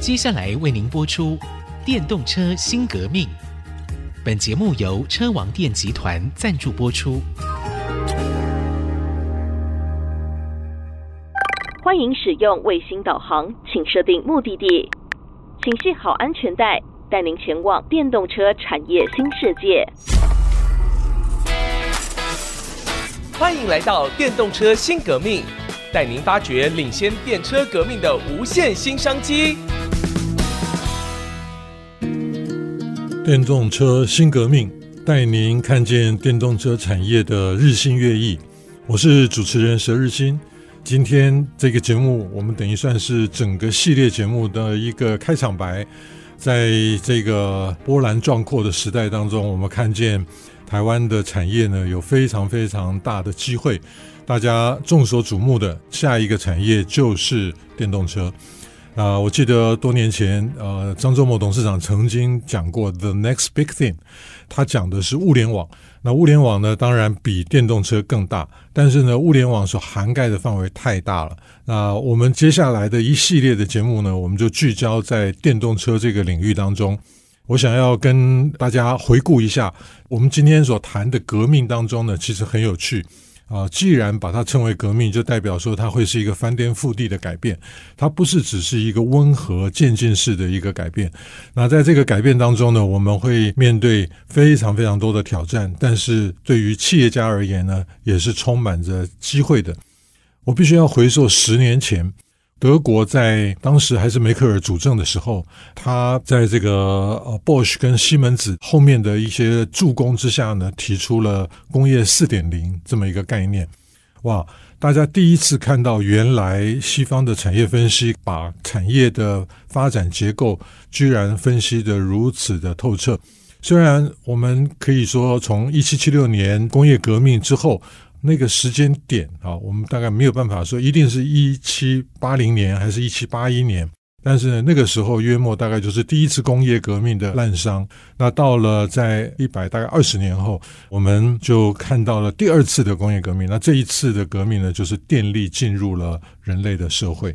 接下来为您播出《电动车新革命》。本节目由车王电集团赞助播出。欢迎使用卫星导航，请设定目的地，请系好安全带，带您前往电动车产业新世界。欢迎来到电动车新革命，带您发掘领先电车革命的无限新商机。电动车新革命，带您看见电动车产业的日新月异。我是主持人佘日新。今天这个节目，我们等于算是整个系列节目的一个开场白。在这个波澜壮阔的时代当中，我们看见台湾的产业呢，有非常非常大的机会。大家众所瞩目的下一个产业就是电动车。啊，我记得多年前，呃，张忠谋董事长曾经讲过 “the next big thing”，他讲的是物联网。那物联网呢，当然比电动车更大，但是呢，物联网所涵盖的范围太大了。那我们接下来的一系列的节目呢，我们就聚焦在电动车这个领域当中。我想要跟大家回顾一下，我们今天所谈的革命当中呢，其实很有趣。啊，既然把它称为革命，就代表说它会是一个翻天覆地的改变，它不是只是一个温和渐进式的一个改变。那在这个改变当中呢，我们会面对非常非常多的挑战，但是对于企业家而言呢，也是充满着机会的。我必须要回溯十年前。德国在当时还是梅克尔主政的时候，他在这个呃 Bosch 跟西门子后面的一些助攻之下呢，提出了工业四点零这么一个概念。哇，大家第一次看到原来西方的产业分析把产业的发展结构居然分析得如此的透彻。虽然我们可以说从一七七六年工业革命之后。那个时间点啊，我们大概没有办法说一定是一七八零年还是一七八一年，但是呢，那个时候约莫大概就是第一次工业革命的滥觞。那到了在一百大概二十年后，我们就看到了第二次的工业革命。那这一次的革命呢，就是电力进入了人类的社会。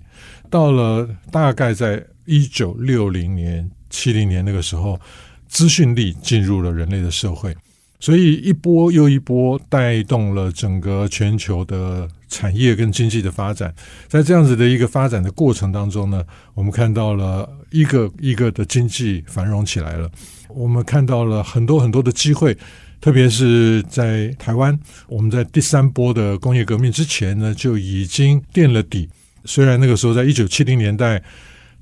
到了大概在一九六零年、七零年那个时候，资讯力进入了人类的社会。所以一波又一波带动了整个全球的产业跟经济的发展，在这样子的一个发展的过程当中呢，我们看到了一个一个的经济繁荣起来了，我们看到了很多很多的机会，特别是在台湾，我们在第三波的工业革命之前呢，就已经垫了底，虽然那个时候在一九七零年代。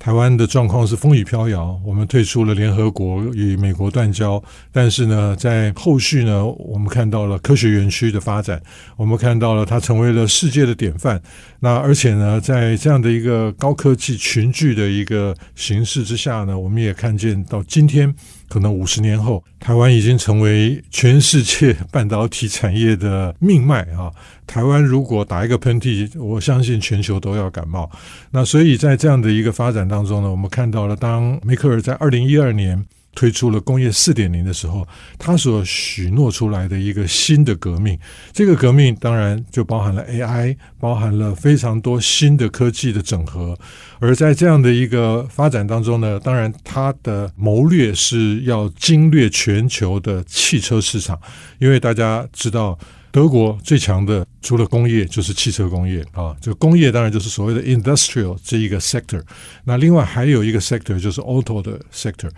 台湾的状况是风雨飘摇，我们退出了联合国，与美国断交。但是呢，在后续呢，我们看到了科学园区的发展，我们看到了它成为了世界的典范。那而且呢，在这样的一个高科技群聚的一个形式之下呢，我们也看见到今天。可能五十年后，台湾已经成为全世界半导体产业的命脉啊！台湾如果打一个喷嚏，我相信全球都要感冒。那所以在这样的一个发展当中呢，我们看到了，当梅克尔在二零一二年。推出了工业四点零的时候，他所许诺出来的一个新的革命，这个革命当然就包含了 AI，包含了非常多新的科技的整合。而在这样的一个发展当中呢，当然它的谋略是要经略全球的汽车市场，因为大家知道。德国最强的除了工业就是汽车工业啊，这个工业当然就是所谓的 industrial 这一个 sector。那另外还有一个 sector 就是 auto 的 sector。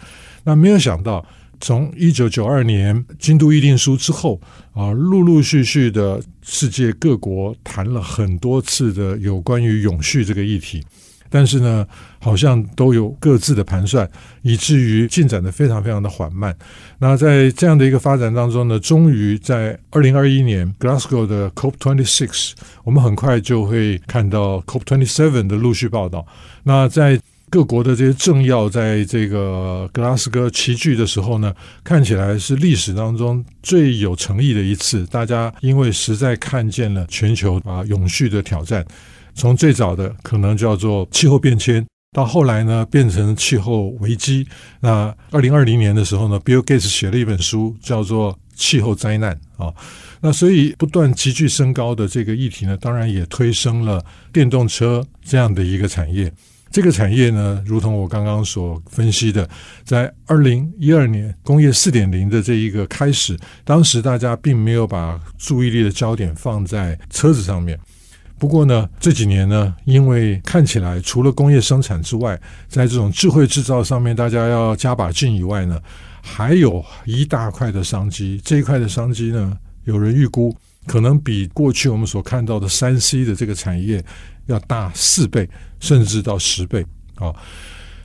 那没有想到，从一九九二年京都议定书之后啊，陆陆续续的世界各国谈了很多次的有关于永续这个议题。但是呢，好像都有各自的盘算，以至于进展得非常非常的缓慢。那在这样的一个发展当中呢，终于在二零二一年 Glasgow 的 COP Twenty Six，我们很快就会看到 COP Twenty Seven 的陆续报道。那在各国的这些政要在这个格拉斯哥齐聚的时候呢，看起来是历史当中最有诚意的一次。大家因为实在看见了全球啊永续的挑战。从最早的可能叫做气候变迁，到后来呢变成气候危机。那二零二零年的时候呢，Bill Gates 写了一本书，叫做《气候灾难》啊。那所以不断急剧升高的这个议题呢，当然也推升了电动车这样的一个产业。这个产业呢，如同我刚刚所分析的，在二零一二年工业四点零的这一个开始，当时大家并没有把注意力的焦点放在车子上面。不过呢，这几年呢，因为看起来除了工业生产之外，在这种智慧制造上面，大家要加把劲以外呢，还有一大块的商机。这一块的商机呢，有人预估可能比过去我们所看到的三 C 的这个产业要大四倍，甚至到十倍啊。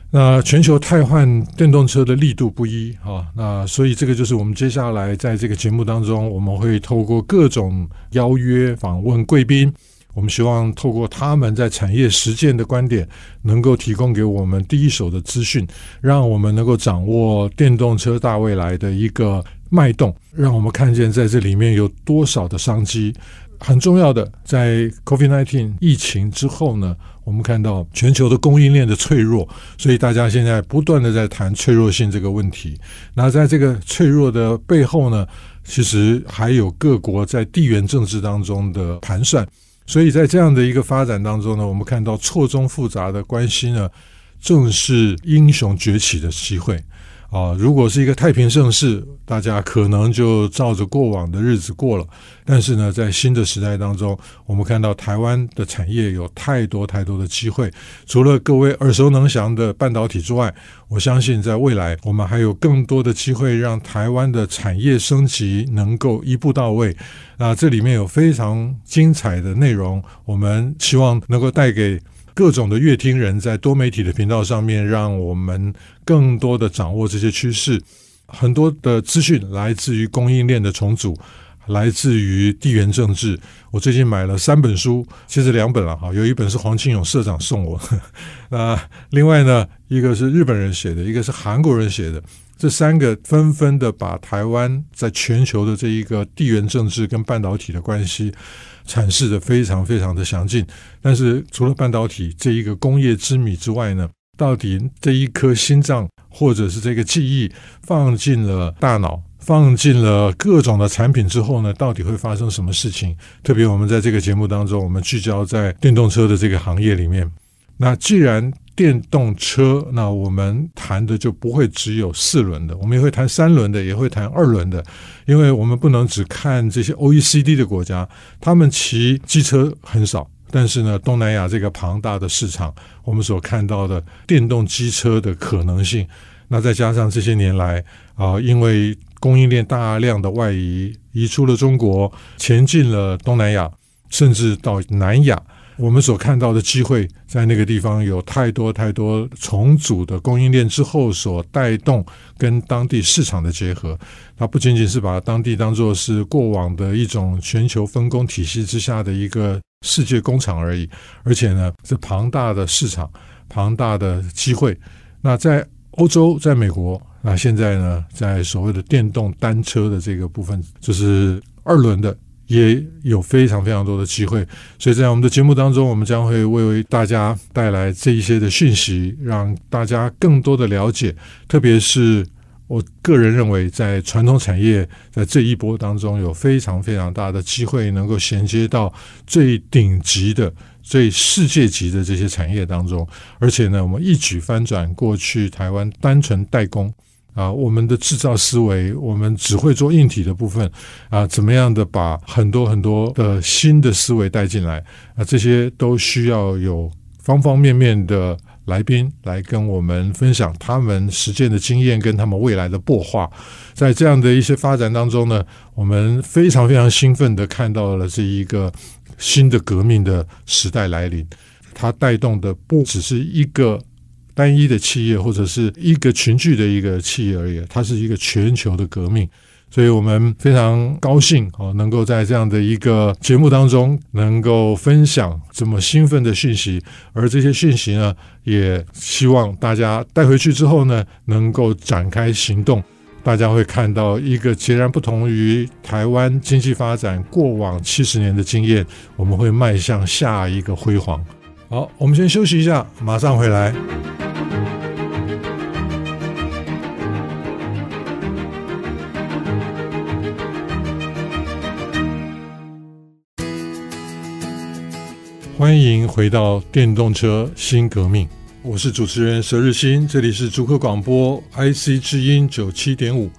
那全球汰换电动车的力度不一啊，那所以这个就是我们接下来在这个节目当中，我们会透过各种邀约访问贵宾。我们希望透过他们在产业实践的观点，能够提供给我们第一手的资讯，让我们能够掌握电动车大未来的一个脉动，让我们看见在这里面有多少的商机。很重要的，在 COVID-19 疫情之后呢，我们看到全球的供应链的脆弱，所以大家现在不断的在谈脆弱性这个问题。那在这个脆弱的背后呢，其实还有各国在地缘政治当中的盘算。所以在这样的一个发展当中呢，我们看到错综复杂的关系呢，正是英雄崛起的机会。啊！如果是一个太平盛世，大家可能就照着过往的日子过了。但是呢，在新的时代当中，我们看到台湾的产业有太多太多的机会。除了各位耳熟能详的半导体之外，我相信在未来我们还有更多的机会，让台湾的产业升级能够一步到位。那这里面有非常精彩的内容，我们希望能够带给各种的乐听人，在多媒体的频道上面，让我们更多的掌握这些趋势。很多的资讯来自于供应链的重组，来自于地缘政治。我最近买了三本书，其实两本了哈，有一本是黄庆勇社长送我，那另外呢，一个是日本人写的，一个是韩国人写的。这三个纷纷的把台湾在全球的这一个地缘政治跟半导体的关系阐释得非常非常的详尽。但是除了半导体这一个工业之谜之外呢，到底这一颗心脏或者是这个记忆放进了大脑，放进了各种的产品之后呢，到底会发生什么事情？特别我们在这个节目当中，我们聚焦在电动车的这个行业里面。那既然电动车，那我们谈的就不会只有四轮的，我们也会谈三轮的，也会谈二轮的，因为我们不能只看这些 OECD 的国家，他们骑机车很少，但是呢，东南亚这个庞大的市场，我们所看到的电动机车的可能性，那再加上这些年来啊，因为供应链大量的外移，移出了中国，前进了东南亚，甚至到南亚。我们所看到的机会，在那个地方有太多太多重组的供应链之后所带动跟当地市场的结合。它不仅仅是把当地当作是过往的一种全球分工体系之下的一个世界工厂而已，而且呢，是庞大的市场、庞大的机会。那在欧洲、在美国，那现在呢，在所谓的电动单车的这个部分，就是二轮的。也有非常非常多的机会，所以在我们的节目当中，我们将会为大家带来这一些的讯息，让大家更多的了解。特别是我个人认为，在传统产业在这一波当中，有非常非常大的机会，能够衔接到最顶级的、最世界级的这些产业当中。而且呢，我们一举翻转过去台湾单纯代工。啊，我们的制造思维，我们只会做硬体的部分啊，怎么样的把很多很多的新的思维带进来啊？这些都需要有方方面面的来宾来跟我们分享他们实践的经验跟他们未来的擘画。在这样的一些发展当中呢，我们非常非常兴奋的看到了这一个新的革命的时代来临，它带动的不只是一个。单一的企业或者是一个群聚的一个企业而已，它是一个全球的革命，所以我们非常高兴哦，能够在这样的一个节目当中能够分享这么兴奋的讯息，而这些讯息呢，也希望大家带回去之后呢，能够展开行动，大家会看到一个截然不同于台湾经济发展过往七十年的经验，我们会迈向下一个辉煌。好，我们先休息一下，马上回来。欢迎回到电动车新革命。我是主持人佘日新，这里是竹客广播 IC 之音九七点五。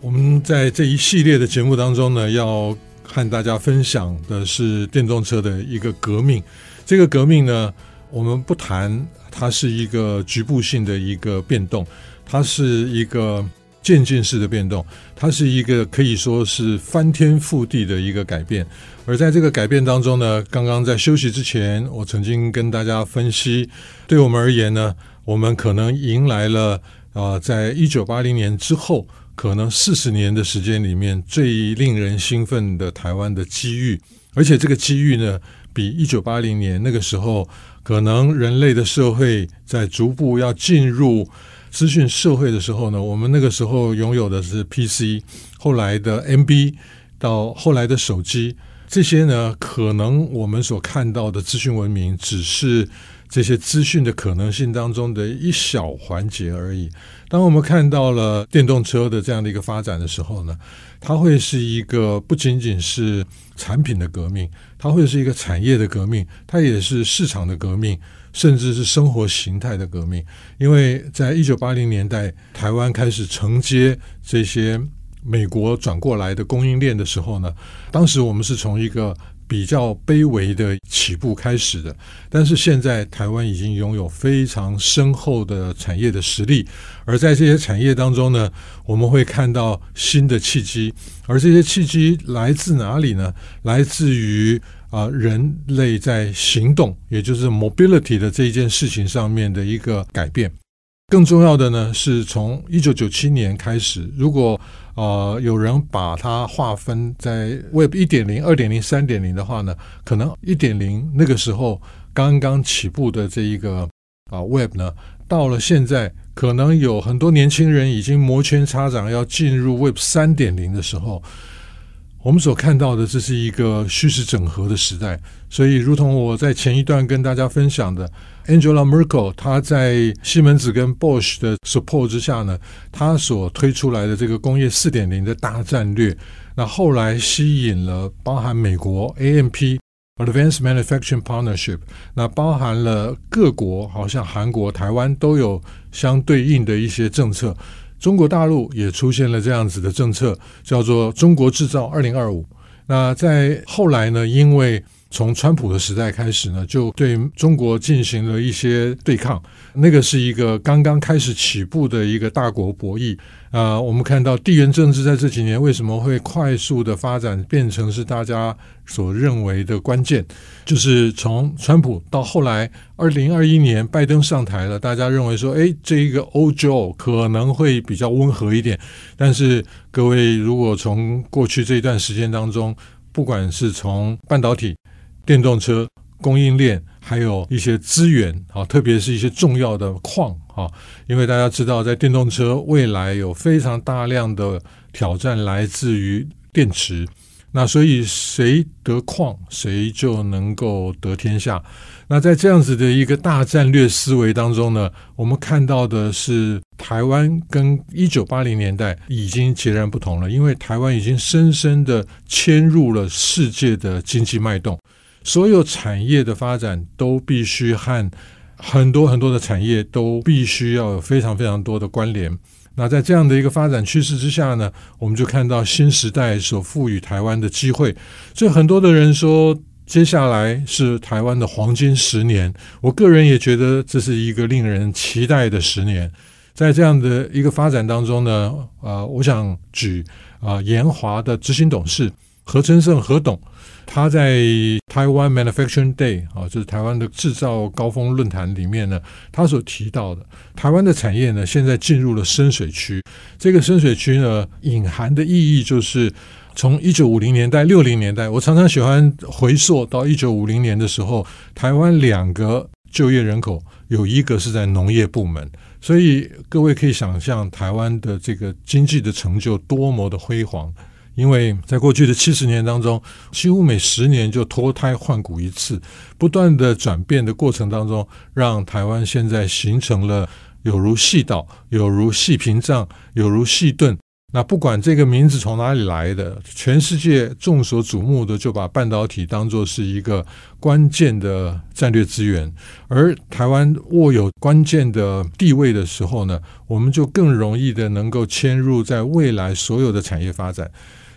我们在这一系列的节目当中呢，要和大家分享的是电动车的一个革命。这个革命呢，我们不谈它是一个局部性的一个变动，它是一个渐进式的变动，它是一个可以说是翻天覆地的一个改变。而在这个改变当中呢，刚刚在休息之前，我曾经跟大家分析，对我们而言呢，我们可能迎来了啊、在一九八零年之后，可能四十年的时间里面最令人兴奋的台湾的机遇，而且这个机遇呢，比一九八零年那个时候，可能人类的社会在逐步要进入资讯社会的时候呢，我们那个时候拥有的是 PC，后来的 MB，到后来的手机。这些呢，可能我们所看到的资讯文明，只是这些资讯的可能性当中的一小环节而已。当我们看到了电动车的这样的一个发展的时候呢，它会是一个不仅仅是产品的革命，它会是一个产业的革命，它也是市场的革命，甚至是生活形态的革命。因为在一九八零年代，台湾开始承接这些。美国转过来的供应链的时候呢，当时我们是从一个比较卑微的起步开始的，但是现在台湾已经拥有非常深厚的产业的实力，而在这些产业当中呢，我们会看到新的契机，而这些契机来自哪里呢？来自于啊、人类在行动，也就是 mobility 的这一件事情上面的一个改变。更重要的呢，是从一九九七年开始，如果呃有人把它划分在 Web 一点零、二点零、三点零的话呢，可能一点零那个时候刚刚起步的这一个啊、Web 呢，到了现在，可能有很多年轻人已经摩拳擦掌要进入 Web 三点零的时候。我们所看到的，这是一个虚实整合的时代。所以，如同我在前一段跟大家分享的，Angela Merkel 她在西门子跟 Bosch 的 support 之下呢，她所推出来的这个工业四点零的大战略，那后来吸引了包含美国 AMP Advanced Manufacturing Partnership，那包含了各国，好像韩国、台湾都有相对应的一些政策。中国大陆也出现了这样子的政策，叫做“中国制造二零二五”。那在后来呢，因为从川普的时代开始呢，就对中国进行了一些对抗。那个是一个刚刚开始起步的一个大国博弈。啊、我们看到地缘政治在这几年为什么会快速的发展，变成是大家所认为的关键，就是从川普到后来二零二一年拜登上台了，大家认为说，哎，这一个欧洲可能会比较温和一点。但是各位如果从过去这一段时间当中，不管是从半导体、电动车供应链，还有一些资源啊，特别是一些重要的矿啊，因为大家知道，在电动车未来有非常大量的挑战来自于电池，那所以谁得矿，谁就能够得天下。那在这样子的一个大战略思维当中呢，我们看到的是台湾跟一九八零年代已经截然不同了，因为台湾已经深深的嵌入了世界的经济脉动。所有产业的发展都必须和很多很多的产业都必须要有非常非常多的关联。那在这样的一个发展趋势之下呢，我们就看到新时代所赋予台湾的机会。所以很多的人说，接下来是台湾的黄金十年。我个人也觉得这是一个令人期待的十年。在这样的一个发展当中呢，啊、呃，我想举啊、呃，研华的执行董事何春盛何董。他在台湾 Manufacturing Day 啊，就是台湾的制造高峰论坛里面呢，他所提到的台湾的产业呢，现在进入了深水区。这个深水区呢，隐含的意义就是从一九五零年代、六零年代，我常常喜欢回溯到一九五零年的时候，台湾两个就业人口有一个是在农业部门，所以各位可以想象台湾的这个经济的成就多么的辉煌。因为在过去的七十年当中，几乎每十年就脱胎换骨一次，不断的转变的过程当中，让台湾现在形成了有如细岛、有如细屏障、有如细盾那不管这个名字从哪里来的，全世界众所瞩目的就把半导体当作是一个关键的战略资源，而台湾握有关键的地位的时候呢，我们就更容易的能够迁入在未来所有的产业发展。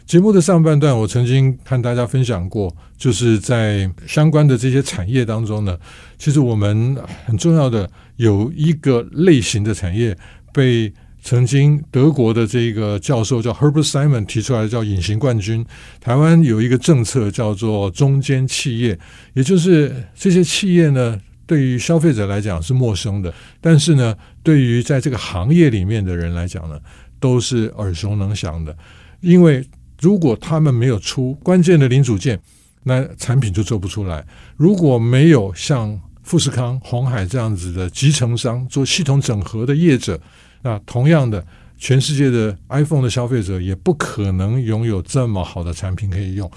节目的上半段，我曾经和大家分享过，就是在相关的这些产业当中呢，其实我们很重要的有一个类型的产业被。曾经德国的这个教授叫 Herbert Simon 提出来叫隐形冠军。台湾有一个政策叫做中间企业，也就是这些企业呢，对于消费者来讲是陌生的，但是呢，对于在这个行业里面的人来讲呢，都是耳熟能详的。因为如果他们没有出关键的零组件，那产品就做不出来。如果没有像富士康、红海这样子的集成商做系统整合的业者。那同样的，全世界的 iPhone 的消费者也不可能拥有这么好的产品可以用，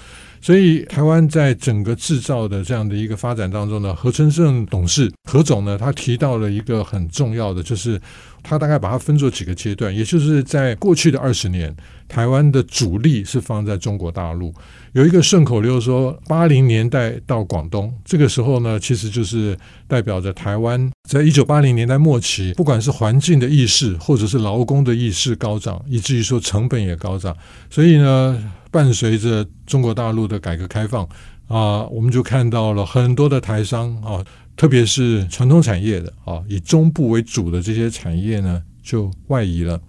所以台湾在整个制造的这样的一个发展当中呢，何春盛董事何总呢，他提到了一个很重要的，就是他大概把它分作几个阶段，也就是在过去的二十年，台湾的主力是放在中国大陆。有一个顺口溜说：“八零年代到广东，这个时候呢，其实就是代表着台湾在一九八零年代末期，不管是环境的意识，或者是劳工的意识高涨，以至于说成本也高涨。所以呢，伴随着中国大陆的改革开放啊，我们就看到了很多的台商啊，特别是传统产业的啊，以中部为主的这些产业呢，就外移了。”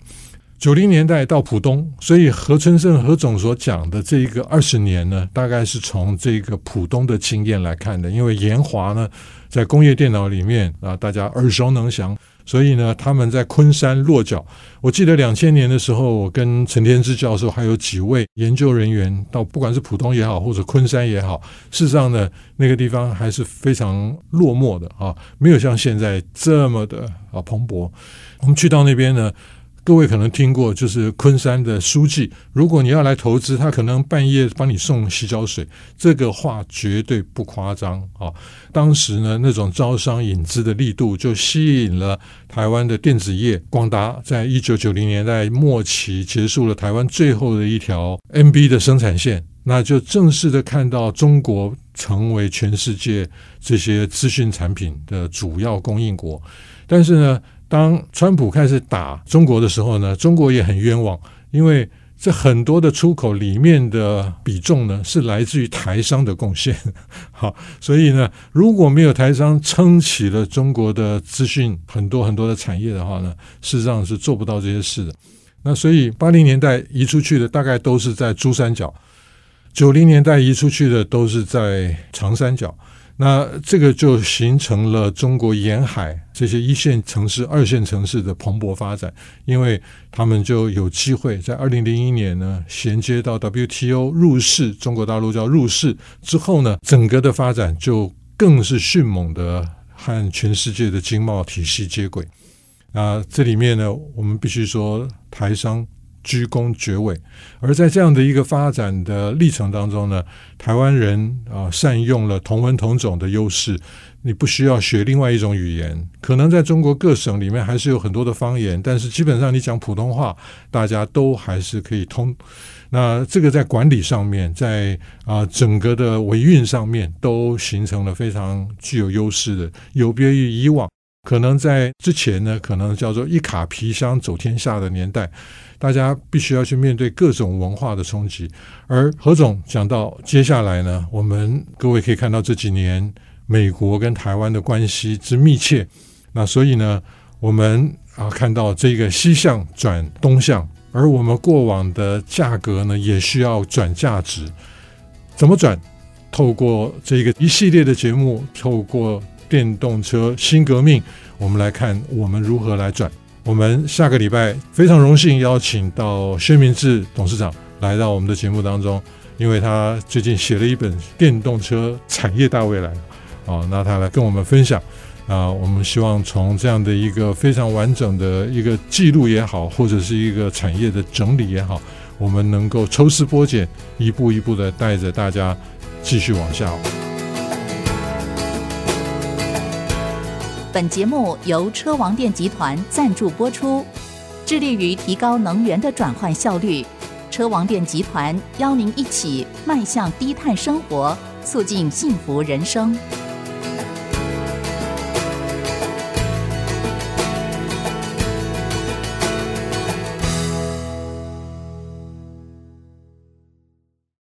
九零年代到浦东，所以何春盛何总所讲的这一个二十年呢，大概是从这个浦东的经验来看的。因为延华呢，在工业电脑里面啊，大家耳熟能详，所以呢，他们在昆山落脚。我记得两千年的时候，我跟陈天之教授还有几位研究人员到，不管是浦东也好，或者昆山也好，事实上呢，那个地方还是非常落寞的啊，没有像现在这么的啊蓬勃。我们去到那边呢。各位可能听过，就是昆山的书记，如果你要来投资，他可能半夜帮你送洗脚水，这个话绝对不夸张啊！当时呢，那种招商引资的力度，就吸引了台湾的电子业，广达在一九九零年代末期结束了台湾最后的一条 NB 的生产线，那就正式的看到中国成为全世界这些资讯产品的主要供应国，但是呢。当川普开始打中国的时候呢，中国也很冤枉，因为这很多的出口里面的比重呢是来自于台商的贡献。好，所以呢，如果没有台商撑起了中国的资讯很多很多的产业的话呢，事实上是做不到这些事的。那所以八零年代移出去的大概都是在珠三角，九零年代移出去的都是在长三角。那这个就形成了中国沿海这些一线城市、二线城市的蓬勃发展，因为他们就有机会在二零零一年呢衔接到 WTO 入世，中国大陆叫入世之后呢，整个的发展就更是迅猛的和全世界的经贸体系接轨。那这里面呢，我们必须说台商。鞠躬绝尾，而在这样的一个发展的历程当中呢，台湾人啊善用了同文同种的优势，你不需要学另外一种语言，可能在中国各省里面还是有很多的方言，但是基本上你讲普通话，大家都还是可以通。那这个在管理上面，在啊整个的维运上面，都形成了非常具有优势的，有别于以往。可能在之前呢，可能叫做一卡皮箱走天下的年代，大家必须要去面对各种文化的冲击。而何总讲到接下来呢，我们各位可以看到这几年美国跟台湾的关系之密切，那所以呢，我们啊看到这个西向转东向，而我们过往的价格呢也需要转价值，怎么转？透过这个一系列的节目，透过。电动车新革命，我们来看我们如何来转。我们下个礼拜非常荣幸邀请到薛明志董事长来到我们的节目当中，因为他最近写了一本《电动车产业大未来》啊，那他来跟我们分享啊。我们希望从这样的一个非常完整的一个记录也好，或者是一个产业的整理也好，我们能够抽丝剥茧，一步一步的带着大家继续往下。本节目由车王电集团赞助播出。致力于提高能源的转换效率。车王电集团邀您一起迈向低碳生活，促进幸福人生。